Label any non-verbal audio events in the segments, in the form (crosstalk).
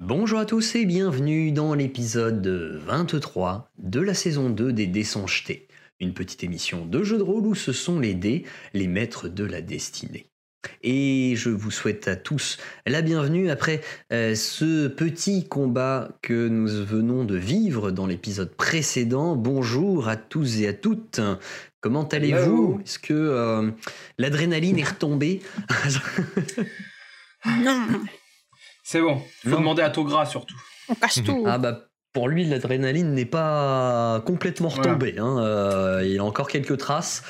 Bonjour à tous et bienvenue dans l'épisode 23 de la saison 2 des Dés jetés. Une petite émission de jeu de rôle où ce sont les dés, les maîtres de la destinée. Et je vous souhaite à tous la bienvenue après euh, ce petit combat que nous venons de vivre dans l'épisode précédent. Bonjour à tous et à toutes. Comment allez-vous? Est-ce que euh, l'adrénaline est retombée? Non, C'est bon, faut Non. demander à Togra surtout. on casse tout. Ah bah pour lui l'adrénaline n'est pas complètement retombée. hein. Euh, il a encore quelques traces.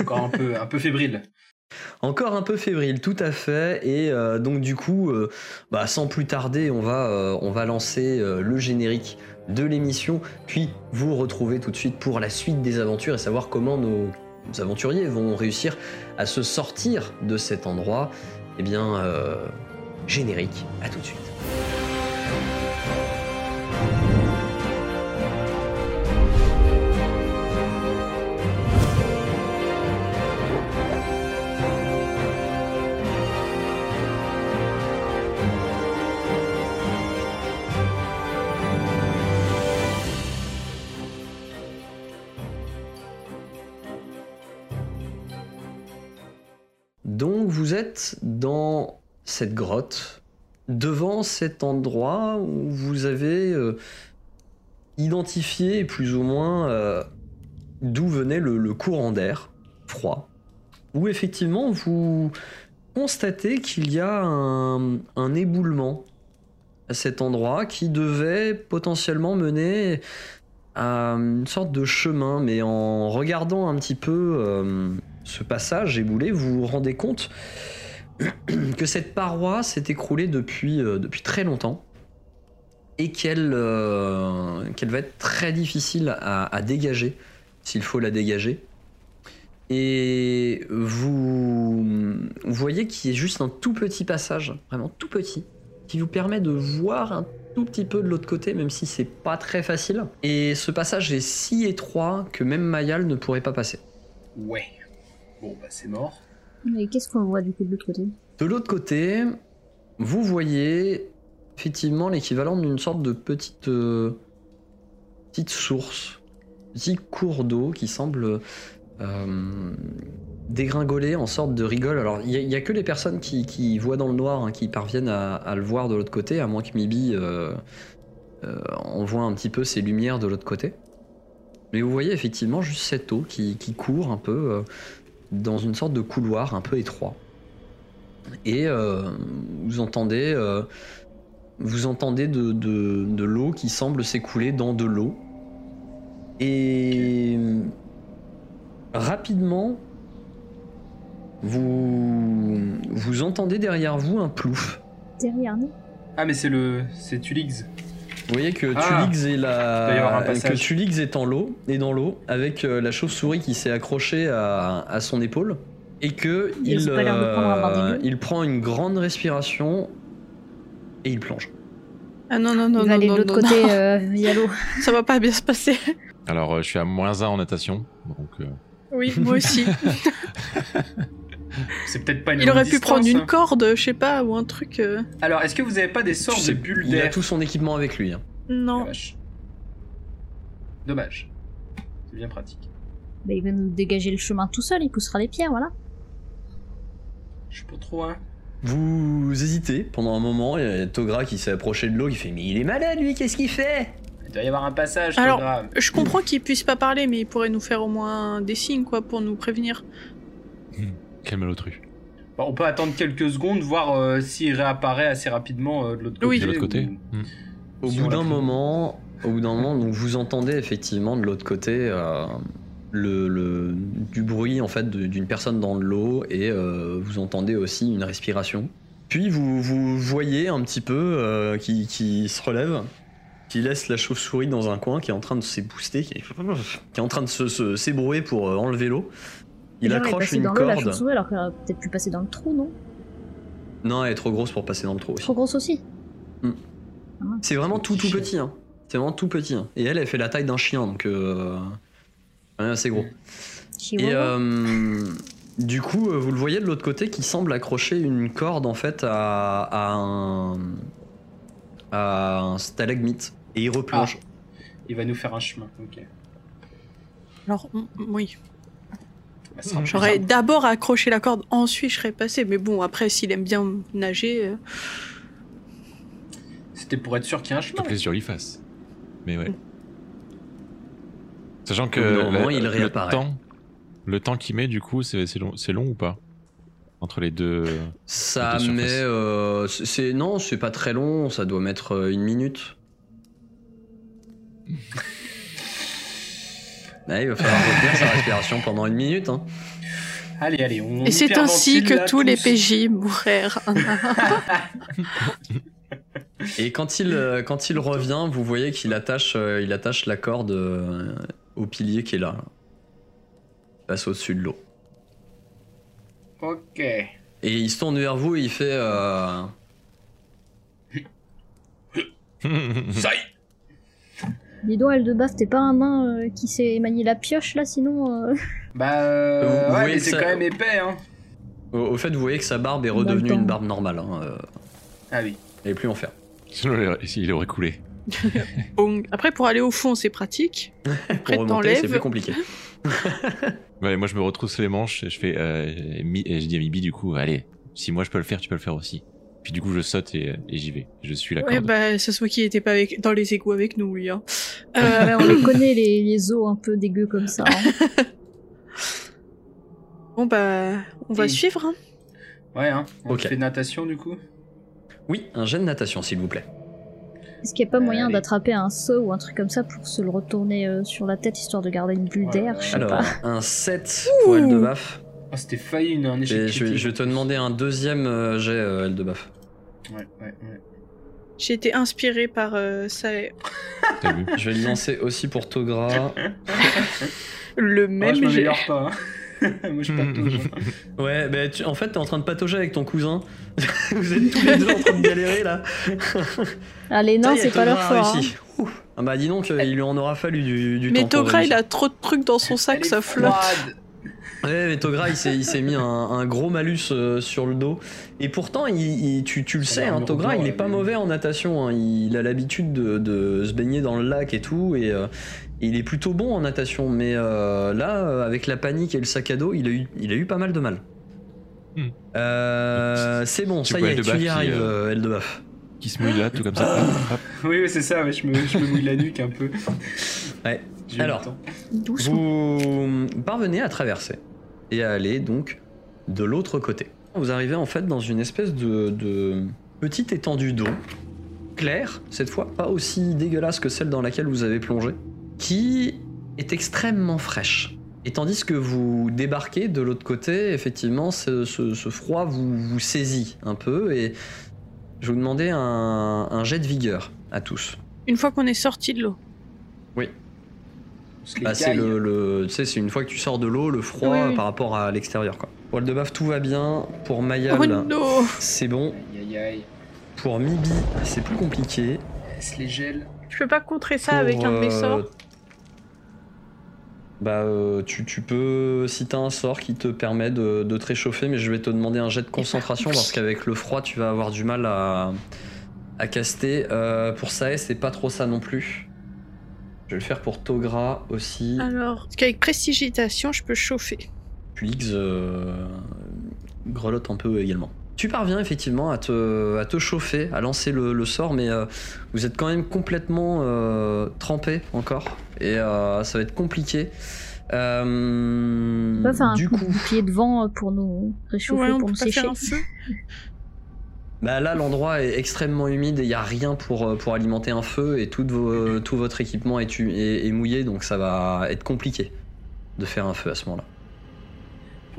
Encore un peu, un peu fébrile. (laughs) Encore un peu fébrile, tout à fait. Et euh, donc du coup, euh, bah, sans plus tarder, on va, euh, on va lancer euh, le générique de l'émission, puis vous retrouver tout de suite pour la suite des aventures et savoir comment nos aventuriers vont réussir à se sortir de cet endroit. Eh bien, euh, générique, à tout de suite. Donc vous êtes dans cette grotte, devant cet endroit où vous avez euh, identifié plus ou moins euh, d'où venait le, courant d'air froid, où effectivement vous constatez qu'il y a un, un éboulement à cet endroit qui devait potentiellement mener à une sorte de chemin, mais en regardant un petit peu euh, ce passage éboulé, vous vous rendez compte que cette paroi s'est écroulée depuis, euh, depuis très longtemps et qu'elle euh, va être très difficile à, à dégager s'il faut la dégager. Et vous, vous voyez qu'il y a juste un tout petit passage, vraiment tout petit, qui vous permet de voir un tout petit peu de l'autre côté, même si c'est pas très facile. Et ce passage est si étroit que même Mayal ne pourrait pas passer. Ouais. Bon, bah c'est mort. Mais qu'est-ce qu'on voit du coup de l'autre côté De l'autre côté, vous voyez effectivement l'équivalent d'une sorte de petite, euh, petite source, petit cours d'eau qui semble euh, dégringoler en sorte de rigole. Alors il n'y a, que les personnes qui, voient dans le noir hein, qui parviennent à, le voir de l'autre côté, à moins que Mibi euh, euh, envoie un petit peu ses lumières de l'autre côté. Mais vous voyez effectivement juste cette eau qui, court un peu dans une sorte de couloir un peu étroit et euh, vous entendez, euh, vous entendez de, de- de l'eau qui semble s'écouler dans de l'eau. Et rapidement, vous, vous entendez derrière vous un plouf. Derrière nous Ah, mais c'est le. C'est Tulix. Vous voyez que Ah, Tulix est la... que. Tulix en l'eau, est dans l'eau, avec euh, la chauve-souris qui s'est accrochée à, à son épaule, et que Il il, euh, il prend une grande respiration et il plonge. Ah non, non, non, Il non, va aller de l'autre côté euh, via l'eau. (laughs) Ça va pas bien se passer. Alors, euh, je suis à moins 1 en natation. Donc, euh, Oui, moi aussi. (laughs) C'est peut-être pas une Il aurait pu distance, prendre une hein. corde, je sais pas, ou un truc. euh, Alors, est-ce que vous avez pas des sortes Tu sais, de bulles il a d'air tout son équipement avec lui. hein. Non. vache. Dommage. C'est bien pratique. Bah, il va nous dégager le chemin tout seul, il poussera les pierres, voilà. Je suis pas trop, hein. Vous hésitez pendant un moment, il y a Togra qui s'est approché de l'eau, qui fait Mais il est malade lui, qu'est-ce qu'il fait? Il doit y avoir un passage, Alors- Togra. Je comprends qu'il puisse pas parler, mais il pourrait nous faire au moins des signes, quoi, pour nous prévenir. Quel malotru. Bon, on peut attendre quelques secondes, voir euh, s'il réapparaît assez rapidement euh, de l'autre côté. Oui. De l'autre côté ou- Hmm. Au Si bout d'un moment, au bout d'un moment, donc vous entendez effectivement de l'autre côté euh, le, le- du bruit en fait de- d'une personne dans l'eau et euh, vous entendez aussi une respiration. Puis vous, vous voyez un petit peu euh, qui, qui se relève, qui laisse la chauve-souris dans un coin, qui est en train de s'ébooster, qui est, qui est en train de se, se- s'ébrouer pour euh, enlever l'eau. Il Genre, accroche une dans la corde. chauve-souris, alors qu'elle aurait peut-être pu passer dans le trou, non Non, elle est trop grosse pour passer dans le trou aussi. Trop grosse aussi. C'est vraiment tout tout Petit. Hein. C'est vraiment tout petit. hein. Et elle, elle fait la taille d'un chien, donc euh, assez gros. Et euh, du coup, euh, vous le voyez de l'autre côté qui semble accrocher une corde en fait à, à un, à un stalagmite et il replonge. Il va nous faire un chemin. Ok. Alors, oui. Bah, ce sera plus J'aurais d'abord accroché la corde, ensuite je serais passé. Mais bon, après, s'il aime bien nager. euh, C'était pour être sûr qu'il y a un chemin. plaise sur lui face. Mais ouais. Sachant que le, il le temps, le temps qu'il met, du coup, c'est long, ou pas? Entre les deux. Ça met. euh, c'est- non, c'est pas très long. Ça doit mettre euh, une minute. (laughs) Ouais, il va falloir retenir sa respiration pendant une minute. Hein. Allez, allez. On Et c'est ainsi que tous les. PJ mourrèrent. (laughs) Et quand il, euh, quand il revient, vous voyez qu'il attache, euh, il attache la corde euh, au pilier qui est là. là. Passe au-dessus de l'eau. Ok. Et il se tourne vers vous et il fait. euh, (laughs) Ça y est. Dis donc, Eldebaf, t'es pas un nain euh, qui sait manier la pioche là, sinon. euh, Bah, euh, Vous ouais, voyez mais que c'est ça- quand même épais, hein. au, au fait, vous voyez que sa barbe est redevenue une barbe normale. Hein, euh, Ah oui. elle est plus en fer. Sinon, il aurait- il aurait coulé. (laughs) Bon, Après, pour aller au fond, c'est pratique. (laughs) Après, Pour remonter, c'est t'enlèves. plus compliqué. (laughs) Ouais, moi, je me retrousse les manches et je fais. Euh, Mi- et je dis à Mibi, du coup, allez, si moi je peux le faire, tu peux le faire aussi. Puis du coup, je saute et, et j'y vais. Je suis la Ouais, bah, ça se voit qu'il était pas avec... dans les égouts avec nous, lui. Hein. ouais, Euh, on les connaît, les, les os un peu dégueux comme ça. hein. (laughs) bon, bah, on va Et- suivre. Hein. Ouais, hein. On Ok. fait natation, du coup? Oui, un jet de natation, s'il vous plaît. Est-ce qu'il n'y a pas moyen d'attraper un seau ou un truc comme ça pour se le retourner euh, sur la tête histoire de garder une bulle Ouais, d'air ouais. Je sais Alors, pas. un 7 pour Eldebaf. Ah, c'était failli une, un échec Et je, je te demander un deuxième euh, jet, euh, Eldebaf. Ouais, ouais, ouais. J'ai été inspiré par euh, ça, Je vais le lancer aussi pour Togra. (laughs) le Moi, même je jet. m'améliore pas. hein. (laughs) Moi, je patauge. (laughs) Ouais, bah tu- en fait, t'es en train de patauger avec ton cousin. vous êtes tous les deux en train de galérer là. Ah, les nains, c'est pas leur fort. hein. Ah bah dis donc, euh, il lui en aura fallu du, du temps. Mais Togra, il a trop de trucs dans son sac, Elle ça flotte. froide. Ouais, mais Togra, il s'est, mis un, un gros malus euh, sur le dos. Et pourtant, il, il- tu, tu le sais, hein, Togra, il est elle pas mauvais en natation. hein. Il a l'habitude de, de se baigner dans le lac et tout. Et euh, il est plutôt bon en natation. Mais euh, là, avec la panique et le sac à dos, il a eu, il a eu pas mal de mal. Hmm. Euh, c'est bon, Tu ça y est, tu y arrives, Eldebaf. Qui se mouille là, tout comme ça. (laughs) Hop. Oui, c'est ça, ouais, je, me, je me mouille la nuque un peu. Ouais. Alors. Vous parvenez à traverser et à aller donc de l'autre côté. Vous arrivez en fait dans une espèce de, de petite étendue d'eau, claire cette fois, pas aussi dégueulasse que celle dans laquelle vous avez plongé, qui est extrêmement fraîche. Et tandis que vous débarquez de l'autre côté, effectivement, ce, ce- ce froid vous, vous saisit un peu et je vais vous demander un, un jet de vigueur à tous. Une fois qu'on est sorti de l'eau. Les Bah, c'est le, le- tu sais, c'est une fois que tu sors de l'eau, le froid Oui, par rapport à l'extérieur, quoi. Pour Aldebaf, tout va bien. Pour Mayal, Oh c'est bon. Aïe, aïe, aïe. Pour Mibi, c'est plus compliqué. Laisse les gels. Je peux pas contrer ça Pour, avec un de mes euh, sorts. Bah, euh, tu, tu peux, si t'as un sort qui te permet de, de te réchauffer, mais je vais te demander un jet de concentration parce qu'avec le froid, tu vas avoir du mal à, à caster. Euh, pour Sae, c'est pas trop ça non plus. Je vais le faire pour Togra aussi. Alors, parce qu'avec prestigitation, je peux chauffer. Pulix euh, grelotte un peu également. Tu parviens effectivement à te, à te chauffer, à lancer le, le sort, mais euh, vous êtes quand même complètement euh, trempé encore. Et euh, ça va être compliqué. Euh, peut faire un du coup pied de vent pour nous réchauffer, Ouais, on pour peut nous sécher. faire un feu. (laughs) bah là l'endroit est extrêmement humide et il n'y a rien pour, euh, pour alimenter un feu et tout, vos- tout votre équipement est, hu- est- est mouillé, donc ça va être compliqué de faire un feu à ce moment-là.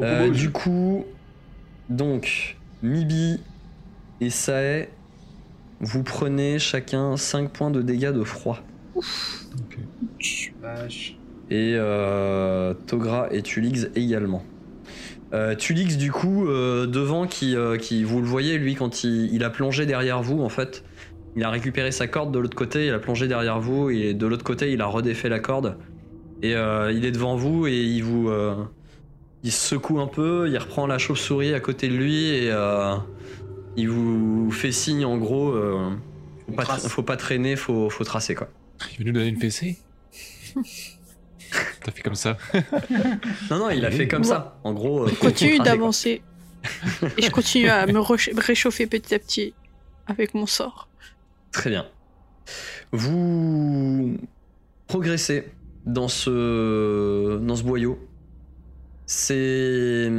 Euh, du coup, donc, Mibi et Sae, vous prenez chacun 5 points de dégâts de froid. Vache. Et euh, Togra et Tulix également. Euh, Tulix, du coup, euh, devant, qui, euh, qui, vous le voyez, lui, quand il, il a plongé derrière vous, en fait, il a récupéré sa corde de l'autre côté, il a plongé derrière vous, et de l'autre côté, il a redéfait la corde. Et euh, il est devant vous, et il vous. euh, il se secoue un peu, il reprend la chauve-souris à côté de lui, et euh, il vous fait signe, en gros, euh, Faut pas, faut pas traîner, faut, faut tracer quoi. Il veut nous donner une fessée? (laughs) T'as fait comme ça. Non, non, il a fait comme ça. En gros, euh, Je continue d'avancer. Et je continue à me réchauffer petit à petit avec mon sort. Très bien. Vous progressez dans ce, dans ce boyau. C'est.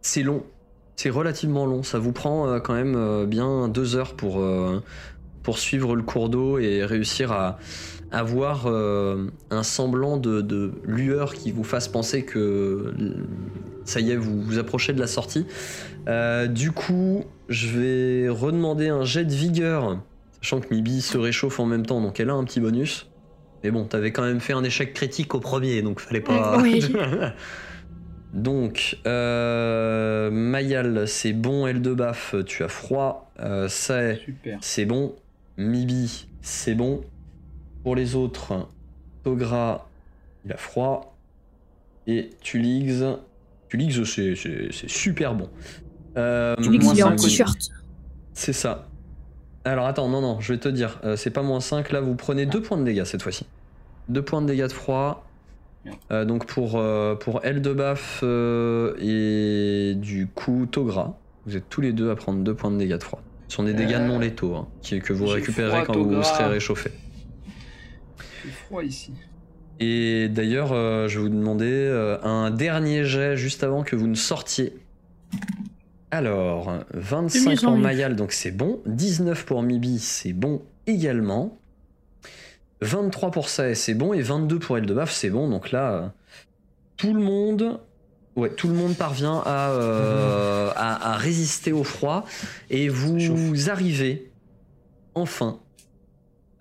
C'est long. C'est relativement long. Ça vous prend euh, quand même euh, bien deux heures pour, pour suivre le cours d'eau et réussir à avoir euh, un semblant de, de lueur qui vous fasse penser que ça y est, vous vous approchez de la sortie. Euh, du coup, je vais redemander un jet de vigueur, sachant que Mibi se réchauffe en même temps, donc elle a un petit bonus. Mais bon, t'avais quand même fait un échec critique au premier, donc fallait pas. (laughs) Oui. (laughs) donc, euh, Mayal, c'est bon, Eldebaf, tu as froid. Euh, Super. c'est bon. Mibi, c'est bon. Pour les autres, Togra, il a froid. Et Tulix, Tulix, c'est- super bon. Euh, Tu dis Moins qu'il est en t-shirt. c'est ça. Alors attends, non, non, je vais te dire, euh, c'est pas moins 5, là vous prenez 2 points de dégâts cette fois-ci. 2 points de dégâts de froid. Euh, donc pour, euh, pour Eldebaf euh, et du coup Togra, vous êtes tous les deux à prendre 2 points de dégâts de froid. Ce sont des dégâts Euh, non létaux, hein, qui, que vous récupérez froid, quand vous serez réchauffé. Fait froid ici. Et d'ailleurs, euh, je vais vous demander euh, un dernier jet juste avant que vous ne sortiez. Alors, De 25 mieux en pour. Mayal, donc c'est bon. 19 pour Mibi, c'est bon également. 23 pour Sae, c'est bon. Et 22 pour Eldebaf, c'est bon. Donc là, euh, tout le monde... Ouais, tout le monde parvient à, euh, à, à résister au froid. Et vous arrivez enfin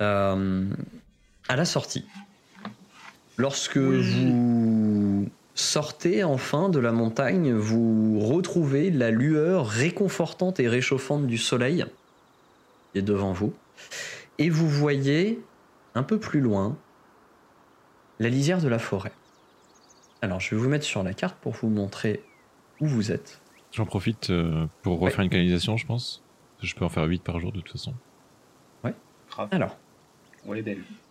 euh, à la sortie. Lorsque Oui. vous sortez enfin de la montagne, vous retrouvez la lueur réconfortante et réchauffante du soleil qui est devant vous. Et vous voyez un peu plus loin la lisière de la forêt. Alors je vais vous mettre sur la carte pour vous montrer où vous êtes. J'en profite euh, pour refaire une canalisation, je pense. Je peux en faire 8 par jour de toute façon. Grave. Alors,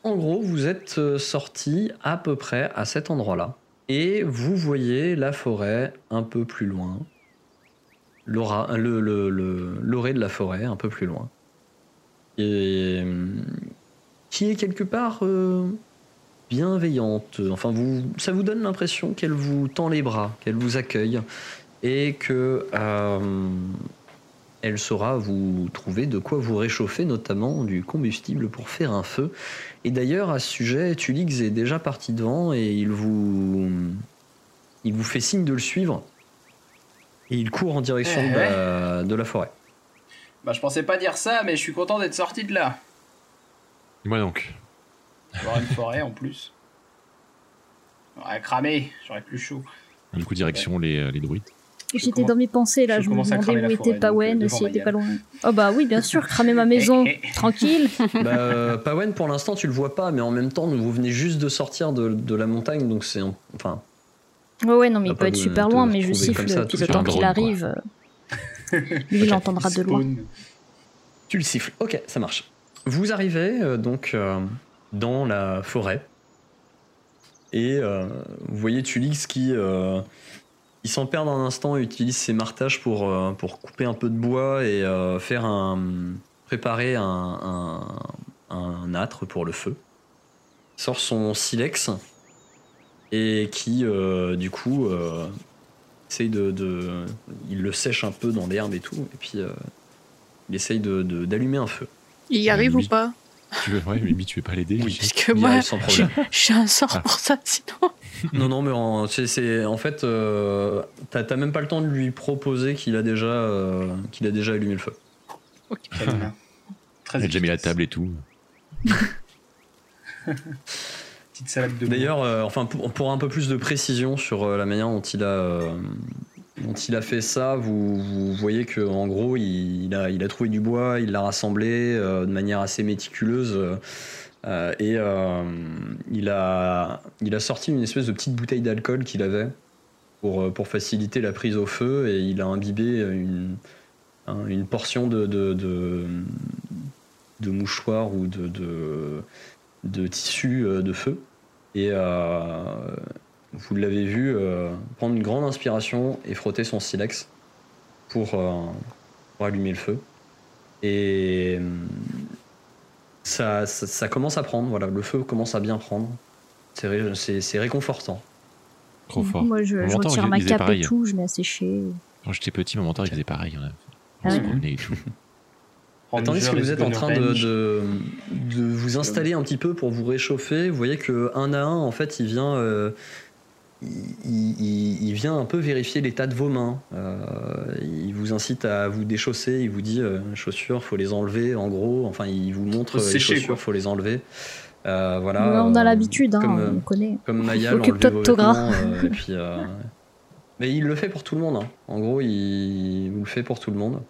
En gros, vous êtes euh, sorti à peu près à cet endroit-là. Et vous voyez la forêt un peu plus loin. L'aura- L'orée de la forêt un peu plus loin. Et hum, qui est quelque part euh, bienveillante. Enfin, ça vous donne l'impression qu'elle vous tend les bras, qu'elle vous accueille. Et que euh, elle saura vous trouver de quoi vous réchauffer, notamment du combustible pour faire un feu. Et d'ailleurs, à ce sujet, Tulix est déjà parti devant et il vous, il vous fait signe de le suivre. Et il court en direction de la, de la forêt. Bah, je pensais pas dire ça, mais je suis content d'être sorti de là. Et moi donc. Avoir une forêt en plus. J'aurais cramé, j'aurais plus chaud. Du coup, direction les, euh, les druides. J'étais dans mes pensées là, je je, me demandais où était Pawen, euh, s'il était pas loin. Oh bah oui, bien sûr, cramer ma maison, Eh, eh. tranquille. (laughs) bah, euh, Pawen, pour l'instant, tu le vois pas, mais en même temps, vous venez juste de sortir de, de la montagne, donc c'est. un- Enfin, Ouais, ouais, non, mais il pas peut être super loin, mais je siffle, ça, puis le temps qu'il arrive, lui, il entendra de loin. Tu le siffles. Ok, ça marche. Vous arrivez euh, donc euh, dans la forêt. Et euh, vous voyez Tulix qui. Il s'en perd un instant et utilise ses martages pour, euh, pour couper un peu de bois et euh, faire un. préparer un, un, un âtre pour le feu. Il sort son silex et qui, euh, du coup, euh, essaye de, de- Il le sèche un peu dans l'herbe et tout, et puis euh, il essaye de- de- d'allumer un feu. Il y arrive ou pas? Tu veux, ouais, Mimi, tu veux pas l'aider Oui. Parce que moi, problème. j'ai un sort Ah. pour ça, sinon. Non, non, mais en, c'est, c'est- en fait, euh, t'as, même pas le temps de lui proposer qu'il a déjà, euh, qu'il a déjà allumé le feu. Très bien. Très Il a déjà mis la table et tout. (laughs) Petite salade de D'ailleurs, euh, enfin, pour, pour un peu plus de précision sur euh, la manière dont il a, dont il a fait ça, vous, voyez que en gros, il, a, trouvé du bois, il l'a rassemblé euh, de manière assez méticuleuse. euh, et euh, il, a, sorti une espèce de petite bouteille d'alcool qu'il avait pour, faciliter la prise au feu et il a imbibé une, un- une portion de, de, mouchoir ou de, de, de tissu de feu. Et vous l'avez vu euh, prendre une grande inspiration et frotter son silex pour, euh, pour allumer le feu. Et euh, ça, ça, ça commence à prendre, voilà, le feu commence à bien prendre. C'est ré- C'est c'est réconfortant. Trop fort. Moi, je, je mentor, retire ma cape pareil. et tout, je mets à sécher. Quand j'étais petit, mon mentor, il faisait pareil. On, a... on Ah se promenait et tout. Tandis que vous êtes en train de, vous installer un petit peu pour vous réchauffer, vous voyez que un à un, en fait, il vient, euh, il, il- il vient un peu vérifier l'état de vos mains. Euh, il vous incite à vous déchausser, il vous dit euh, chaussures, faut les enlever. En gros, enfin, il vous montre les sécher, chaussures, quoi. faut les enlever. Euh, voilà. on a euh, l'habitude, hein, comme, euh, on connaît. comme enlevez de vos vêtements, euh, et puis, euh, mais il le fait pour tout le monde. hein. En gros, il vous le fait pour tout le monde.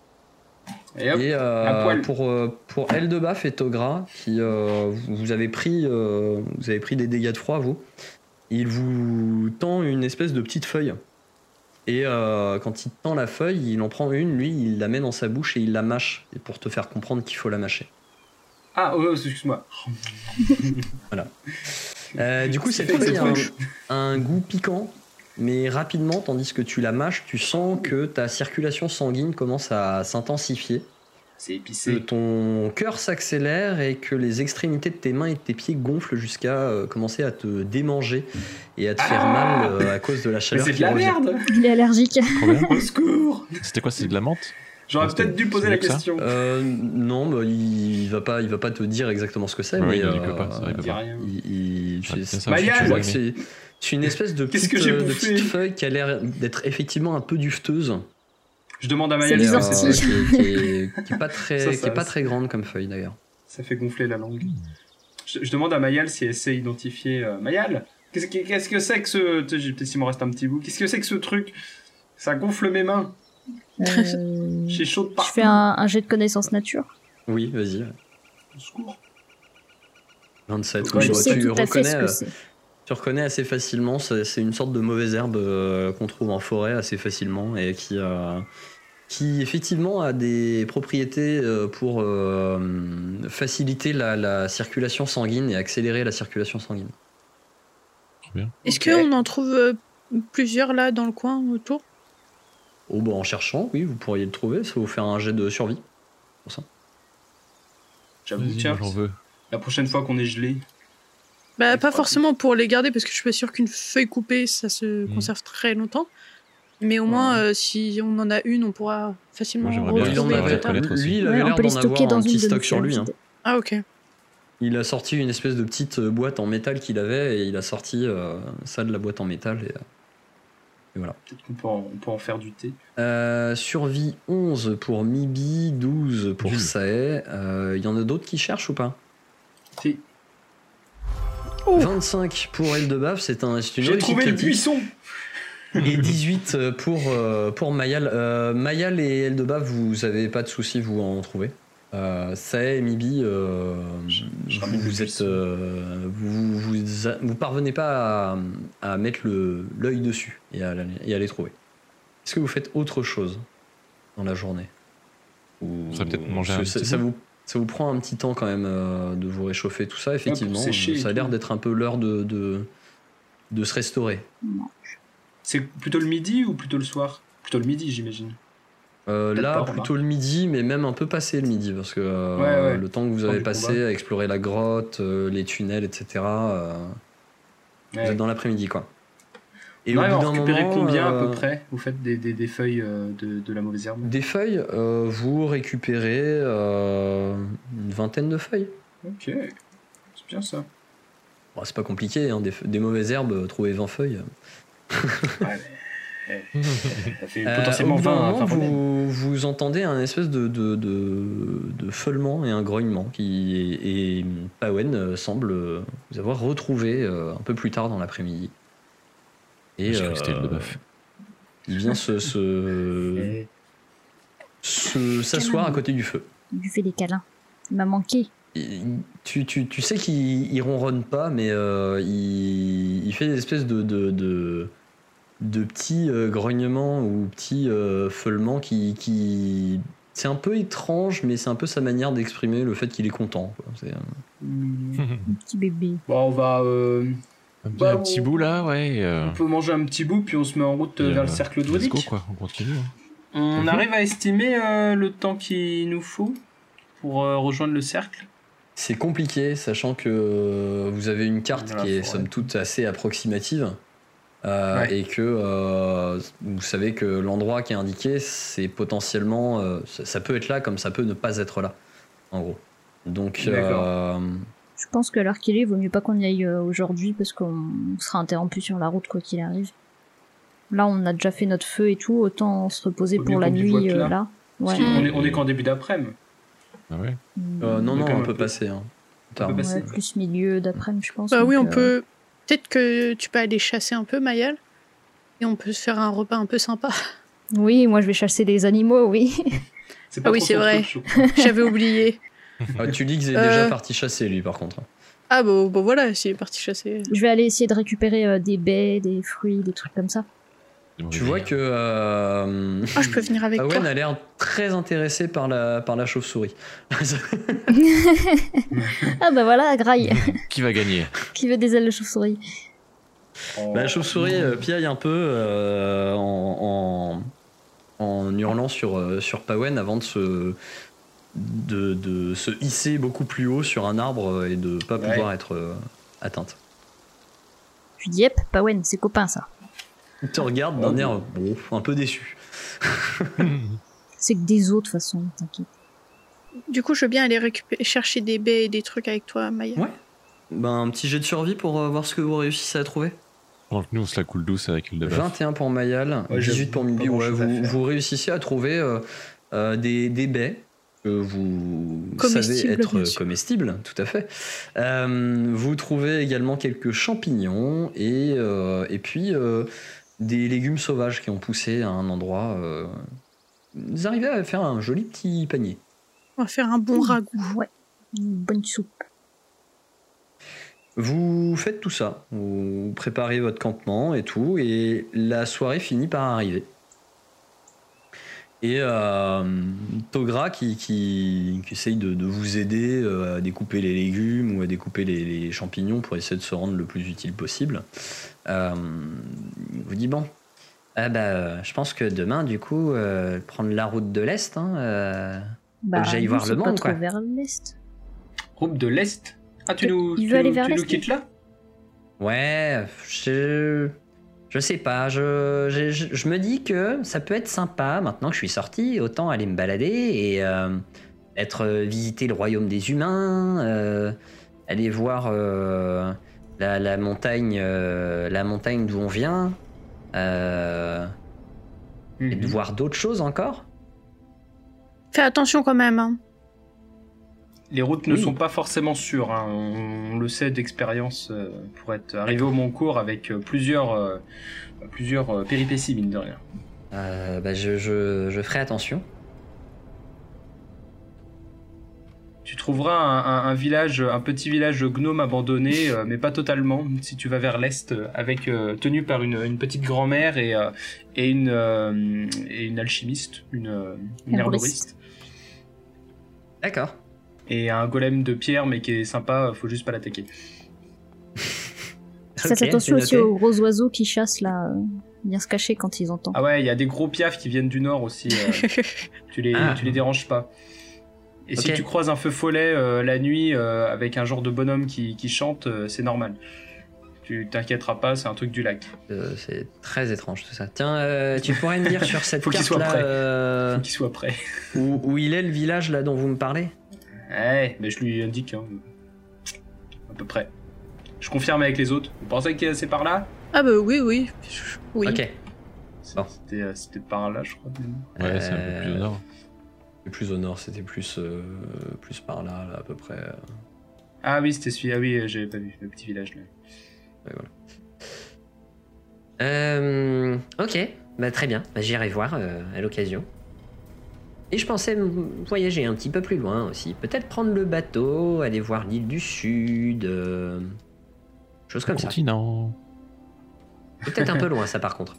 Et hop, Et euh, pour, euh, pour Eldebaf et Togra, qui euh, vous vous avez pris euh, vous avez pris des dégâts de froid, vous, il vous tend une espèce de petite feuille. Et euh, quand il te tend la feuille, il en prend une, lui, il la met dans sa bouche et il la mâche, pour te faire comprendre qu'il faut la mâcher. Ah, oh, excuse-moi. (laughs) Euh, du coup, cette feuille a un goût piquant, mais rapidement, tandis que tu la mâches, tu sens que ta circulation sanguine commence à s'intensifier. C'est que épicé. ton cœur s'accélère et que les extrémités de tes mains et de tes pieds gonflent jusqu'à euh, commencer à te démanger et à te faire Ah mal euh, à cause de la Mais chaleur c'est de la merde Il est allergique. Au secours C'était quoi C'est de la menthe J'aurais peut-être dû poser la que question. Euh, non, bah, il, il va pas, il va pas te dire exactement ce que c'est, Oui, mais il euh, que pas, il peut pas. rien. il- il- ça aussi, tu vois que c'est une espèce de petite, que euh, de petite feuille qui a l'air d'être effectivement un peu dufteuse, Je demande à C'est Maya les si euh, c'est. (laughs) qui, est, pas très, Ça, qui est pas très grande comme feuille d'ailleurs. Ça fait gonfler la langue. Je, je demande à Mayal si elle sait identifier. euh, Mayal Qu'est-ce que c'est que ce. tu Peut-être s'il me reste un petit bout. Qu'est-ce que c'est que ce truc? Ça gonfle mes mains. Euh, (laughs) J'ai chaud de je partout. fais un, un jet de connaissance nature. Oui, vas-y. Au secours. 27. Ouais, oui, je bah, sais tu tout à fait reconnais, ce euh, que. Tu reconnais assez facilement, c'est c'est une sorte de mauvaise herbe euh, qu'on trouve en forêt assez facilement et qui, euh, qui effectivement a des propriétés euh, pour euh, faciliter la, la circulation sanguine et accélérer la circulation sanguine. Est-ce qu'on en trouve euh, plusieurs là dans le coin autour? Oh, bah, en cherchant, oui, vous pourriez le trouver, ça va vous faire un jet de survie. J'avoue, Vas-y, tiens, moi j'en veux. la prochaine fois qu'on est gelé. Bah, pas forcément pour les garder parce que je suis pas sûre qu'une feuille coupée ça se Mhm. conserve très longtemps. Mais au moins, euh, si on en a une, on pourra facilement Moi, j'aimerais bien il aussi. lui, il Ouais, avait on l'air d'en avoir dans un une petit stock sur lui. hein. Ah ok. Il a sorti une espèce de petite euh, boîte en métal qu'il avait et il a sorti euh, ça de la boîte en métal. Et, et voilà. Peut-être qu'on peut, on peut en faire du thé. Euh, survie 11 pour Mibi, 12 pour. Sae. Euh, Il y en a d'autres qui cherchent ou pas? Si. Oh. 25 pour Eldebaf, c'est un, c'est une J'ai trouvé le critique. Et 18 pour, euh, pour Mayal. Euh, Mayal et Eldebaf, vous avez pas de soucis, vous en trouvez. Euh, Sae et Mibi, euh, Je- je vous, vous êtes, euh, vous, vous, a- vous parvenez pas à, à mettre l'œil dessus et à, la- et à les trouver. Est-ce que vous faites autre chose dans la journée? Ou- serait peut-être manger un ça, ça vous, ça vous prend un petit temps quand même euh, de vous réchauffer, tout ça, effectivement. ça a l'air d'être un peu l'heure de, de, de se restaurer. C'est plutôt le midi ou plutôt le soir? Plutôt le midi, j'imagine. Euh, là, plutôt le midi, mais même un peu passé le midi, parce que euh, Ouais, ouais. le temps que vous Temps avez passé combat. à explorer la grotte, euh, les tunnels, etc., vous êtes dans l'après-midi, quoi. Et au bout récupérer moment, combien à peu près? Vous faites des, des, des feuilles de, de la mauvaise herbe? Des feuilles, vous récupérez une vingtaine de feuilles. Ok, c'est bien ça. Bon, c'est pas compliqué, hein, des, des mauvaises herbes, trouver 20 feuilles. Ouais, mais, eh, ça fait Euh, potentiellement au bout d'un 20, moment, 20 remèdes. vous, vous entendez un espèce de, de, de, de feulement et un grognement qui et, et Pawen euh, semble euh, vous avoir retrouvé euh, un peu plus tard dans l'après-midi. Et euh, le bœuf. il vient se, se, se- s'asseoir à côté du feu. Il lui fait des câlins. Il m'a manqué. Il- tu, tu, tu sais qu'il il ronronne pas, mais euh, il, il fait des espèces de, de, de, de petits euh, grognements ou petits euh, feulements qui. qui c'est un peu étrange, mais c'est un peu sa manière d'exprimer le fait qu'il est content. quoi. C'est, euh. Un petit bébé. Bon, on va. euh, Un, petit- Bah, un petit on- bout là, ouais. euh, on peut manger un petit bout, puis on se met en route et, vers euh, le cercle go, quoi, on continue. hein. On Mhm. arrive à estimer euh, le temps qu'il nous faut pour euh, rejoindre le cercle. C'est compliqué, sachant que euh, vous avez une carte qui est forêt. somme toute assez approximative. Euh, Ouais. Et que euh, vous savez que l'endroit qui est indiqué, c'est potentiellement. euh, ça, ça peut être là comme ça peut ne pas être là, en gros. Donc, Je pense que l'heure qu'il est, il vaut mieux pas qu'on y aille aujourd'hui parce qu'on sera interrompu sur la route quoi qu'il arrive. Là, on a déjà fait notre feu et tout, autant se reposer pour la nuit là. là. Parce Ouais. qu'on est, on est qu'en début d'après-midi. Ah ouais. euh, non, On est non, on peut passer. hein. On peut passer. Ouais, plus milieu d'après-midi, je pense. Bah oui, on euh, peut. Peut-être que tu peux aller chasser un peu, Mayal. Et on peut se faire un repas un peu sympa. (laughs) Oui, moi je vais chasser les animaux, oui. C'est Ah oui, c'est vrai. (laughs) J'avais oublié. Ah, tu dis qu'il est Euh. déjà parti chasser, lui, par contre. Ah bon, bon voilà, s'il est parti chasser. je vais aller essayer de récupérer euh, des baies, des fruits, des trucs comme ça. Tu vois que. Euh, Ah, je peux venir avec (laughs) Pawen toi. a l'air très intéressé par la, par la chauve-souris. (laughs) Ah bah voilà, graille. Qui va gagner (laughs) Qui veut des ailes de chauve-souris Oh. Bah, la chauve-souris euh, piaille un peu euh, en, en, en hurlant sur, euh, sur Pawen avant de se, de, de se hisser beaucoup plus haut sur un arbre et de pas Ouais. pouvoir être euh, atteinte. Je dis, yep, Pawen, c'est copain ça. Il te regarde d'un air bon, un peu déçu. (laughs) C'est que des autres, de toute façon, t'inquiète. Du coup, je veux bien aller récupérer, chercher des baies et des trucs avec toi, Maya. Ouais. Ben, un petit jet de survie pour euh, voir ce que vous réussissez à trouver. Que nous on se la coule douce avec une de bœuf. 21 pour Mayal, Ouais, 18 j'avoue, pour Mibi. Ouais, vous, vous réussissez à trouver euh, euh, des, des baies que vous savez être comestibles, tout à fait. Euh, vous trouvez également quelques champignons et, euh, et puis euh, des légumes sauvages qui ont poussé à un endroit. euh, vous arrivez à faire un joli petit panier. On va faire un bon ragoût. Ouais, une bonne soupe. Vous faites tout ça, vous préparez votre campement et tout, et la soirée finit par arriver. Et euh, Togra qui, qui, qui essaye de, de vous aider euh, à découper les légumes ou à découper les, les champignons pour essayer de se rendre le plus utile possible, euh, vous dit bon, ah bah, je pense que demain, du coup, euh, prendre la route de l'Est, hein, euh, Bah, j'aille voir le monde, quoi. vers l'est. Groupe de l'Est? Ah, tu nous, Il tu, veut aller nous- vers tu nous l'Est, quittes là? Ouais, je. Je sais pas, je, je, je- je me dis que ça peut être sympa maintenant que je suis sorti, autant aller me balader et euh, être euh, visiter le royaume des humains, euh, aller voir euh, la, la montagne, euh, la montagne d'où on vient, euh, et de Mhm. voir d'autres choses encore. Fais attention quand même. Hein. Les routes ne Oui. sont pas forcément sûres, hein. on, on le sait d'expérience euh, pour être arrivé au Moncourt avec euh, plusieurs, euh, plusieurs euh, péripéties, mine de rien. Euh, bah, je, je, je ferai attention. Tu trouveras un, un- un village, un petit village gnome abandonné, euh, mais pas totalement, si tu vas vers l'est, avec euh, tenu par une, une petite grand-mère et, euh, et, une, euh, et une alchimiste, une, une Herboriste. herboriste. D'accord. Et un golem de pierre, mais qui est sympa, faut juste pas l'attaquer. Faites attention aussi aux gros oiseaux qui chassent là, euh, bien se cacher quand ils entendent. Ah ouais, il y a des gros piafs qui viennent du nord aussi. euh, (laughs) tu, les, Ah. tu les déranges pas. Et si tu croises un feu follet euh, la nuit euh, avec un genre de bonhomme qui, qui chante, euh, c'est normal. Tu t'inquiéteras pas, c'est un truc du lac. Euh, c'est très étrange tout ça. Tiens, euh, tu pourrais me dire sur (laughs) cette Faut qu'il carte soit là prêt. euh, Faut qu'il soit prêt. où, où il est le village là dont vous me parlez? Ouais, mais je lui indique. hein. À peu près. Je confirme avec les autres. Vous pensez que c'est par là? Ah bah oui, oui. Oui. Ok. C'était euh, c'était par là, je crois. Ouais, c'est un peu plus au nord. Plus au nord, c'était plus, euh, plus par là, là, à peu près. Ah oui, c'était celui. Ah oui, euh, j'avais pas vu le petit village là. ouais, voilà. Euh, ok, bah, très bien. Bah, J'irai voir euh, à l'occasion. Et je pensais voyager un petit peu plus loin aussi. Peut-être prendre le bateau, aller voir l'île du Sud. euh, Chose comme ça. Continent. Peut-être un peu (laughs) loin, ça par contre.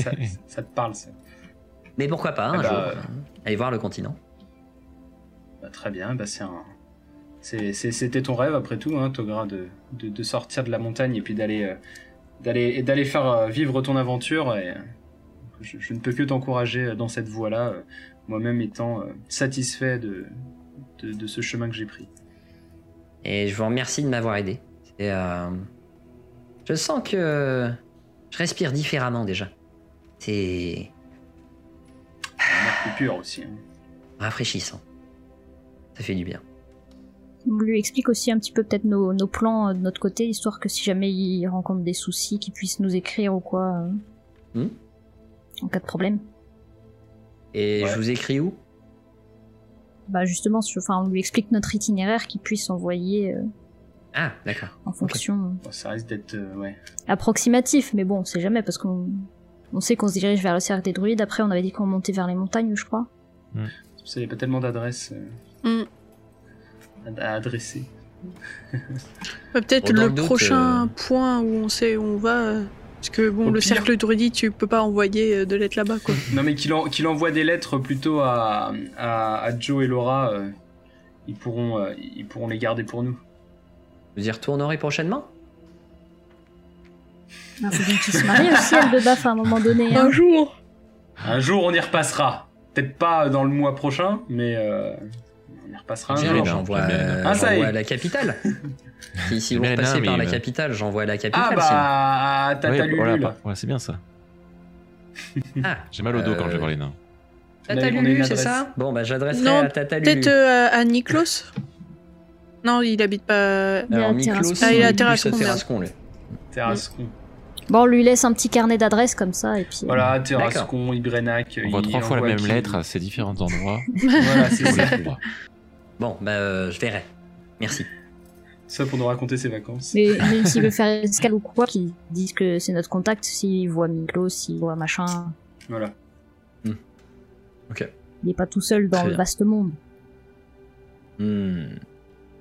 ça, ça te parle, ça. Mais pourquoi pas, un Eh bah, jour. euh, Aller voir le continent. Bah, très bien, bah, c'est un... C'était ton rêve après tout, hein, Togra, de, de, de sortir de la montagne et puis d'aller euh, d'aller et d'aller faire euh, vivre ton aventure. Et, euh, je, je ne peux que t'encourager dans cette voie-là, euh, moi-même étant euh, satisfait de, de, de ce chemin que j'ai pris. Et je vous remercie de m'avoir aidé. Euh, Je sens que je respire différemment déjà. C'est Un air plus pur aussi. hein. rafraîchissant. Ça fait du bien. On lui explique aussi un petit peu peut-être nos, nos plans euh, de notre côté, histoire que si jamais il rencontre des soucis, qu'il puisse nous écrire ou quoi. euh, Hmm. En cas de problème. Et Ouais. je vous écris où? Bah justement, enfin, on lui explique notre itinéraire qu'il puisse envoyer euh, Ah, d'accord. en fonction Bon, ça risque d'être... euh, ouais. approximatif, mais bon, on sait jamais parce qu'on on sait qu'on se dirige vers le cercle des druides. Après, on avait dit qu'on montait vers les montagnes, je crois. C'est pour ça qu'il n'y a pas tellement d'adresses euh, Mm. à, à adresser. Peut-être Bon, le, doute, prochain euh, point où on sait où on va. Parce que bon, Au le pire. cercle druidique, tu peux pas envoyer euh, de lettres là-bas, quoi. Non mais qu'il en- qu'il envoie des lettres plutôt à, à, à Joe et Laura. euh, ils, pourront, euh, ils pourront les garder pour nous. Vous y retournerez prochainement? Ah, faut bien qu'il se marie aussi, elle de baf à un moment donné. hein. jour Un jour on y repassera. Peut-être pas dans le mois prochain, mais euh, on y repassera un jour. J'envoie euh, Ah, à la capitale. (laughs) si si vous repassez par la capitale, j'envoie à la Ah capitale. sinon. bah à Tata Ouais, Lulu voilà, bah, ouais, c'est bien ça. Ah, (laughs) J'ai mal au dos quand je Euh, voir les nains. Tata Lulu, c'est ça Bon, bah j'adresserai Non, à Tata Lulu. Peut-être euh, à Niklos Non, il habite pas. Alors, Terrascon. Ah, il est à Terrascon. Terrascon, lui. Terrascon. Bon, on lui laisse un petit carnet d'adresses comme ça, et puis. euh, Voilà, Terrascon, Ibrenac. On voit trois fois la même qui- lettre à ces différents endroits. (laughs) Voilà, c'est ça. Bon, bah euh, je verrai. Merci. Ça pour nous raconter ses vacances. Mais (laughs) même s'il veut faire escale ou quoi, qu'ils disent que c'est notre contact, s'il voit Miklos, s'il voit machin, Voilà. il est pas tout seul dans Très le bien. vaste monde. Hmm.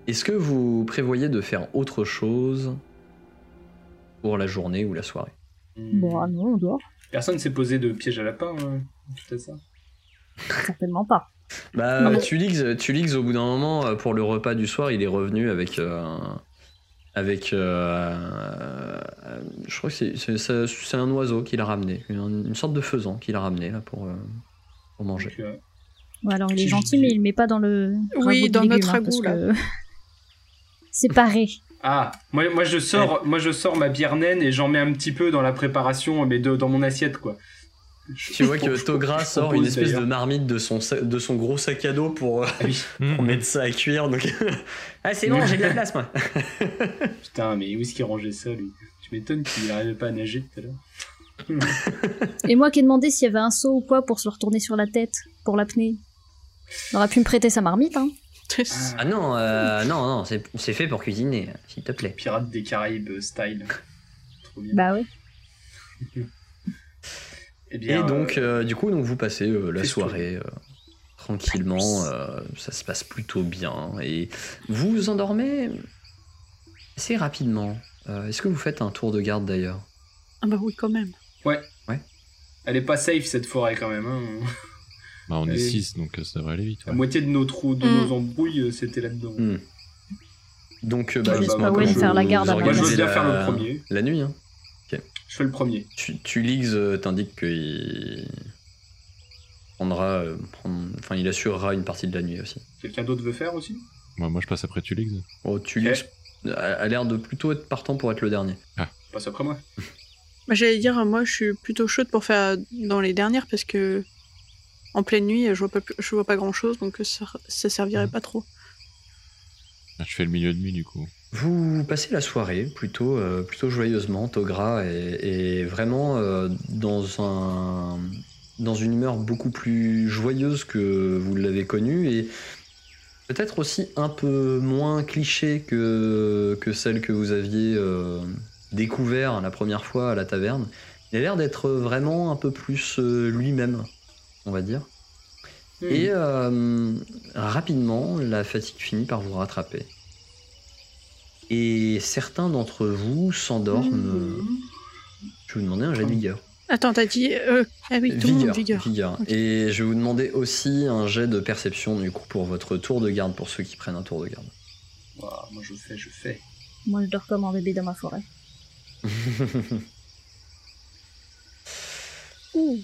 Est-ce que vous prévoyez de faire autre chose? Pour la journée ou la soirée Bon, ah non, on dort. Personne s'est posé de piège à lapin, euh, tout ça. Certainement pas. Bah, Non, mais- Tulix, Tulix, au bout d'un moment, euh, pour le repas du soir, il est revenu avec. euh, un- avec. euh, euh, je crois que c'est- c'est c'est- c'est un oiseau qu'il a ramené. Une, une sorte de faisan qu'il a ramené là pour, euh, pour manger. Euh, Ouais, alors il est gentil, mais il le met pas dans le. Oui, dans légumes, notre hein, ragoût, que- (laughs) Séparé. Ah, moi, moi je sors, moi je sors ma bière naine et j'en mets un petit peu dans la préparation, mais de- dans mon assiette quoi. Tu vois (laughs) que Je- Togra je sort une espèce de marmite de son, de son gros sac à dos pour, euh, Ah oui. (laughs) pour mettre ça à cuire. Donc... (laughs) ah, c'est bon, j'ai de la place, moi. Putain, mais où est-ce qu'il rangeait ça lui? Tu m'étonnes qu'il n'arrivait pas à nager tout à l'heure. Et moi qui ai demandé s'il y avait un seau ou quoi pour se le retourner sur la tête, pour l'apnée. Il aurait pu me prêter sa marmite, hein. Ah non, euh, non, non, c'est c'est fait pour cuisiner, s'il te plaît. Pirates des Caraïbes euh, style. Trop bien. Bah ouais. Eh bien, Et donc, euh, euh, du coup, donc vous passez euh, la soirée euh, tranquillement. euh, ça se passe plutôt bien. Et vous vous endormez assez rapidement. Euh, Est-ce que vous faites un tour de garde d'ailleurs? Ah bah oui, quand même. elle est pas safe cette forêt quand même. Hein. Bah, on est Allez. 6, donc euh, ça devrait aller vite. La ouais. moitié de nos trous, de Mm. nos embrouilles, euh, c'était là-dedans. Hmm. Donc, euh, bah, Ouais, dites-moi bah, ouais, faire la garde Moi, je veux bien la- faire le premier. La nuit, hein. Je fais le premier. Tu, tu Liggs, euh, t'indique qu'il prendra, euh, prendre- enfin, il assurera une partie de la nuit aussi. Quelqu'un d'autre veut faire aussi? Moi, moi, je passe après Tulix. Oh, tu Liggs a, l'air de plutôt être partant pour être le dernier. Passe après moi. Bah, J'allais dire, moi, je suis plutôt chaude pour faire dans les dernières parce que en pleine nuit, je vois pas, je vois pas grand chose, donc ça, ça servirait pas trop. Ah, Je fais le milieu de nuit, du coup. Vous passez la soirée plutôt, euh, plutôt joyeusement. Togra est, est vraiment euh, dans, un, dans une humeur beaucoup plus joyeuse que vous l'avez connue et peut-être aussi un peu moins cliché que, que celle que vous aviez euh, découvert la première fois à la taverne. Il a l'air d'être vraiment un peu plus euh, lui-même, on va dire. Hmm. Et euh, rapidement, la fatigue finit par vous rattraper. Et certains d'entre vous s'endorment. Hmm. Je vais vous demander un jet de vigueur. Attends, t'as dit. euh, Ah oui, tout le monde Vigueur. vigueur. vigueur. Et je vais vous demander aussi un jet de perception du coup pour votre tour de garde pour ceux qui prennent un tour de garde. Ouah, moi je fais, je fais. Moi, je dors comme un bébé dans ma forêt. (laughs) Ouh.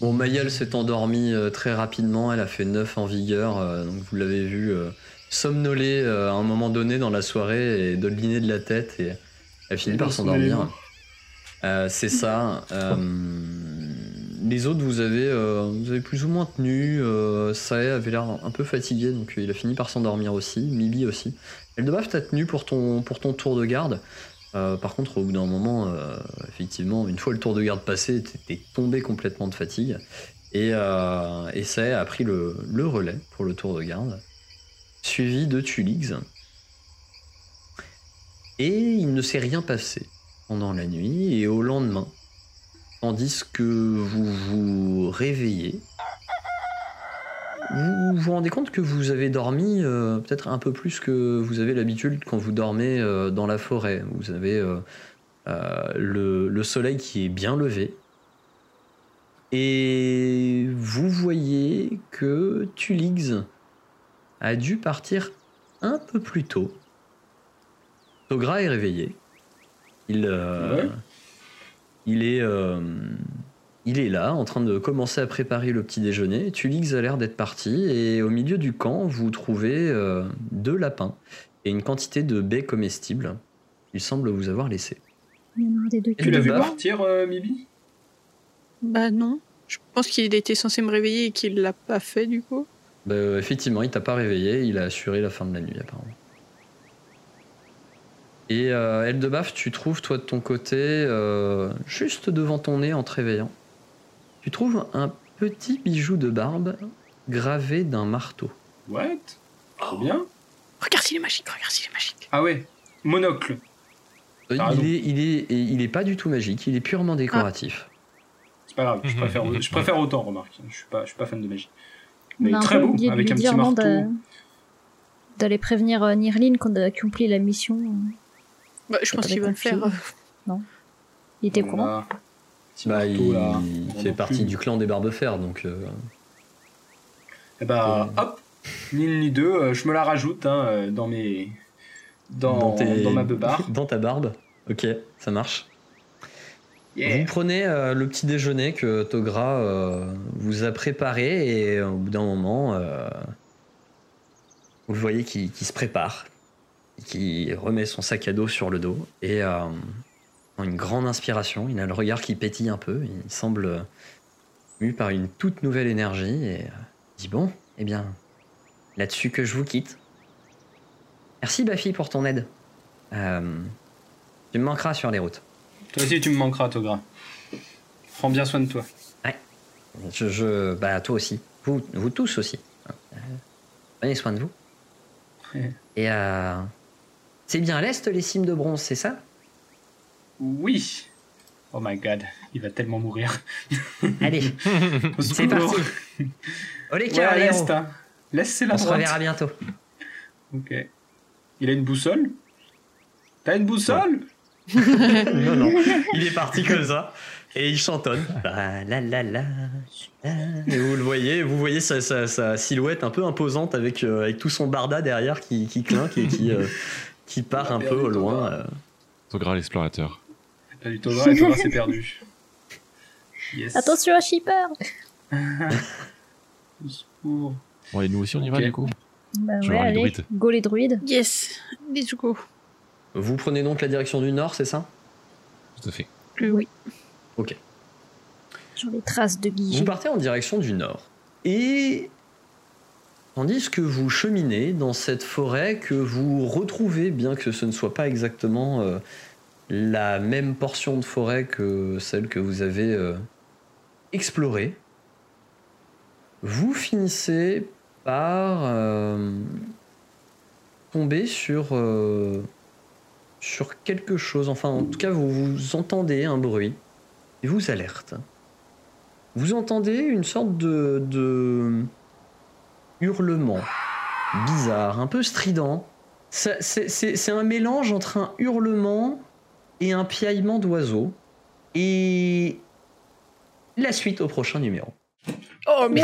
Bon, Mayel s'est endormie euh, très rapidement, elle a fait 9 en vigueur, euh, donc vous l'avez vu euh, somnoler euh, à un moment donné dans la soirée et doliner de la tête et elle finit par s'endormir. Euh, C'est ça. euh, les autres, vous avez, euh, vous avez plus ou moins tenu. Sae avait l'air un peu fatigué, donc il a fini par s'endormir aussi. Mibi aussi. Eldebaf, t'as tenu pour ton, pour ton tour de garde. Euh, par contre, au bout d'un moment, euh, effectivement, une fois le tour de garde passé, t'étais tombé complètement de fatigue. Et, euh, Sae a pris le, le relais pour le tour de garde, suivi de Tulix. Et il ne s'est rien passé pendant la nuit et au lendemain, tandis que vous vous réveillez, vous vous rendez compte que vous avez dormi euh, peut-être un peu plus que vous avez l'habitude quand vous dormez euh, dans la forêt. Vous avez euh, le, le soleil qui est bien levé. Et vous voyez que Tulix a dû partir un peu plus tôt. Togra est réveillé. Il, euh, Ouais. il, est, euh, il est là, en train de commencer à préparer le petit déjeuner. Tulix a l'air d'être parti, et au milieu du camp, vous trouvez euh, deux lapins et une quantité de baies comestibles. Il semble vous avoir laissé. Tu l'as vu partir, euh, Mibi? Bah non. Je pense qu'il était censé me réveiller et qu'il l'a pas fait du coup. Bah, effectivement, il t'a pas réveillé, il a assuré la fin de la nuit apparemment. Et euh, Eldebaf, tu trouves toi de ton côté, euh, juste devant ton nez en te réveillant, tu trouves un petit bijou de barbe gravé d'un marteau. What? Trop bien. Regarde s'il est magique, regarde s'il est magique. Ah ouais, monocle. Euh, il, est, il, est, il est pas du tout magique, il est purement décoratif. C'est pas grave, je préfère, je préfère autant, remarque. Je suis pas, je suis pas fan de magie. Mais a un très peu beau, avec lui un petit non, marteau. d'a- d'aller prévenir euh, Nirlin qu'on a accompli la mission. Bah, je pense qu'il va le faire. Il était au Voilà. courant. Bah, marteau, il, là. il Bon, fait partie plus. du clan des barbes-fer, donc euh, Et bah, hop, ni une ni deux, euh, je me la rajoute hein, euh, dans mes. Dans, tes- dans ma beubare. (laughs) dans ta barbe. Ok, ça marche. Yeah. Vous prenez euh, le petit déjeuner que Togra euh, vous a préparé et au bout d'un moment, euh, vous le voyez qui, se prépare, qui remet son sac à dos sur le dos et euh, une grande inspiration, il a le regard qui pétille un peu, il semble euh, mu par une toute nouvelle énergie et euh, il dit bon, eh bien, là-dessus que je vous quitte. Merci Bafi pour ton aide. Euh, tu me manqueras sur les routes. Toi aussi, tu me manqueras, Togra. Prends bien soin de toi. Je, je, bah, toi aussi. Vous, vous tous aussi. Prenez soin de vous. Ouais. Et euh, c'est bien à l'est les cimes de bronze, c'est ça? Oui. Oh my god, il va tellement mourir. Allez, (laughs) c'est parti. Olé Ouais, cœur, à les l'est, hein. L'est, c'est la On se reverra bientôt. Ok. Il a une boussole? T'as une boussole? Non, non. (laughs) Il est parti comme ça. Et il chantonne. La, la, la, la, la. Et vous le voyez, vous voyez sa, sa- sa silhouette un peu imposante avec, euh, avec tout son barda derrière qui, qui clinque et qui, euh, qui part un peu au loin. Euh. Togra l'explorateur. T'as du Togra et Togra s'est perdu. (laughs) Yes. Attention à Shipper. (laughs) Bon, et nous aussi, on y va Ok. du coup Bah Je ouais, les allez, druides. go les druides. Yes, let's go. Vous prenez donc la direction du nord, c'est ça? Tout à fait. Euh, oui. Sur les traces de Vous Guy. partez en direction du nord. Et tandis que vous cheminez dans cette forêt que vous retrouvez, bien que ce ne soit pas exactement euh, la même portion de forêt que celle que vous avez euh, explorée, vous finissez par euh, tomber sur, euh, sur quelque chose. Enfin, en tout cas, vous, entendez un bruit et vous alerte. Vous entendez une sorte de, de hurlement bizarre, un peu strident. C'est un mélange entre un hurlement et un piaillement d'oiseau. Et la suite au prochain numéro. Oh mais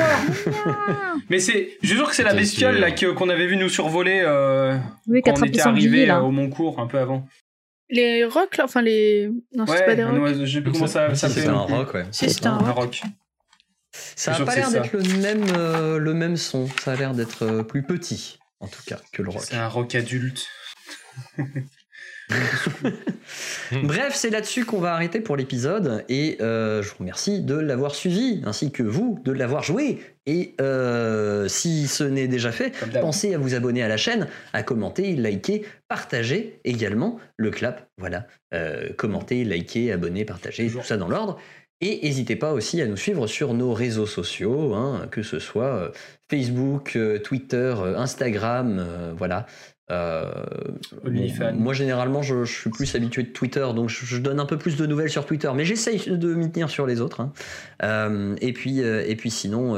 Mais c'est, je jure que c'est la bestiole là que- qu'on avait vu nous survoler euh, Oui, quand on était arrivé là. au Montcourt un peu avant. les rocs là, enfin les. Non, c'est pas des rocs. oiseau, je sais plus comment ça, s'appelle. c'est un rock, ouais. Si, c'est un Un roc. rock. Ça a pas l'air d'être le même, euh, le même son. Ça a l'air d'être euh, plus petit, en tout cas, que le rock. C'est un rock adulte. (laughs) (laughs) Bref, c'est là-dessus qu'on va arrêter pour l'épisode. Et euh, je vous remercie de l'avoir suivi, ainsi que vous de l'avoir joué. Et euh, si ce n'est déjà fait, pensez à vous abonner à la chaîne, à commenter, liker, partager également le clap. Voilà, Euh, commenter, liker, abonner, partager, tout ça dans l'ordre. Et n'hésitez pas aussi à nous suivre sur nos réseaux sociaux, hein, que ce soit euh, Facebook, euh, Twitter, euh, Instagram, voilà. Euh, moi généralement je, je suis plus habitué de Twitter, donc je, je donne un peu plus de nouvelles sur Twitter, mais j'essaye de m'y tenir sur les autres. hein. Euh, et puis euh, et puis sinon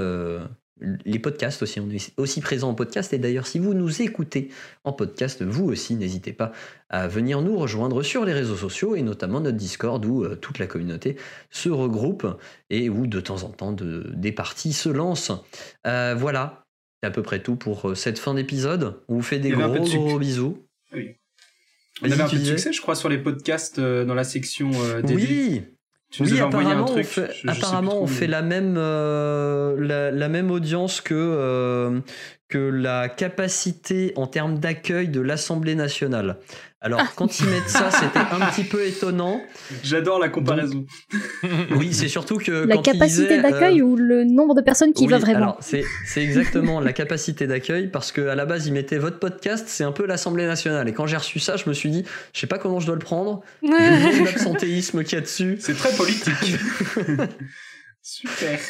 les podcasts aussi, on est aussi présent en podcast. Et d'ailleurs si vous nous écoutez en podcast, vous aussi n'hésitez pas à venir nous rejoindre sur les réseaux sociaux et notamment notre Discord où euh, toute la communauté se regroupe et où de temps en temps de- des parties se lancent. Euh, voilà, c'est à peu près tout pour euh, cette fin d'épisode. On vous fait des gros de bisous. On Vas-y, avait un peu de succès, je crois, sur les podcasts euh, dans la section dédiée. Oui, Oui, envoyé un apparemment, truc. on fait, je- je apparemment, on fait la même, euh, la, la même audience que, euh, que la capacité en termes d'accueil de l'Assemblée nationale. Alors, Ah. quand ils mettent ça, c'était un petit peu étonnant. J'adore la comparaison. Oui, c'est surtout que. La quand capacité disaient, euh, d'accueil ou le nombre de personnes qui oui, va vraiment c'est exactement la capacité d'accueil parce que à la base ils mettaient votre podcast, c'est un peu l'Assemblée nationale. Et quand j'ai reçu ça, je me suis dit, je sais pas comment je dois le prendre. D'absentéisme qu'il y a dessus. C'est très politique. (laughs) Super.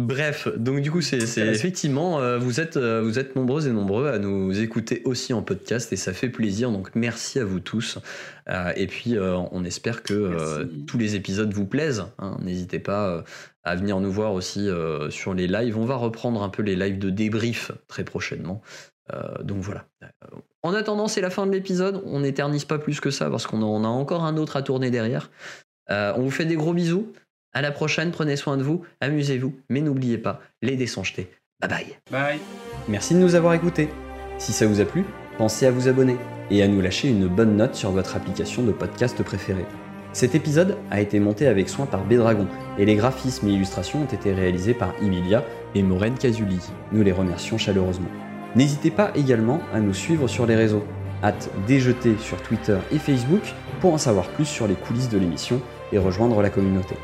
Bref, donc du coup, c'est effectivement, euh, vous êtes, euh, vous êtes nombreux et nombreux à nous écouter aussi en podcast et ça fait plaisir. Donc merci à vous tous. Euh, et puis, on espère que tous les épisodes vous plaisent. hein. N'hésitez pas à venir nous voir aussi sur les lives. On va reprendre un peu les lives de débrief très prochainement. Donc voilà. En attendant, c'est la fin de l'épisode. On n'éternise pas plus que ça parce qu'on a, on a encore un autre à tourner derrière. On vous fait des gros bisous. À la prochaine, prenez soin de vous, amusez-vous, mais n'oubliez pas, les dés sont jetés. Bye bye. Bye. Merci de nous avoir écoutés. Si ça vous a plu, pensez à vous abonner et à nous lâcher une bonne note sur votre application de podcast préférée. Cet épisode a été monté avec soin par Bédragon et les graphismes et illustrations ont été réalisés par Emilia et Maureen Casuli. Nous les remercions chaleureusement. N'hésitez pas également à nous suivre sur les réseaux. Hâte déjeter sur Twitter et Facebook pour en savoir plus sur les coulisses de l'émission et rejoindre la communauté.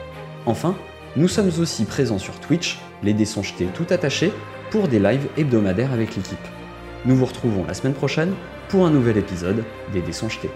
Enfin, nous sommes aussi présents sur Twitch, les dés tout attachés, pour des lives hebdomadaires avec l'équipe. Nous vous retrouvons la semaine prochaine pour un nouvel épisode des dés.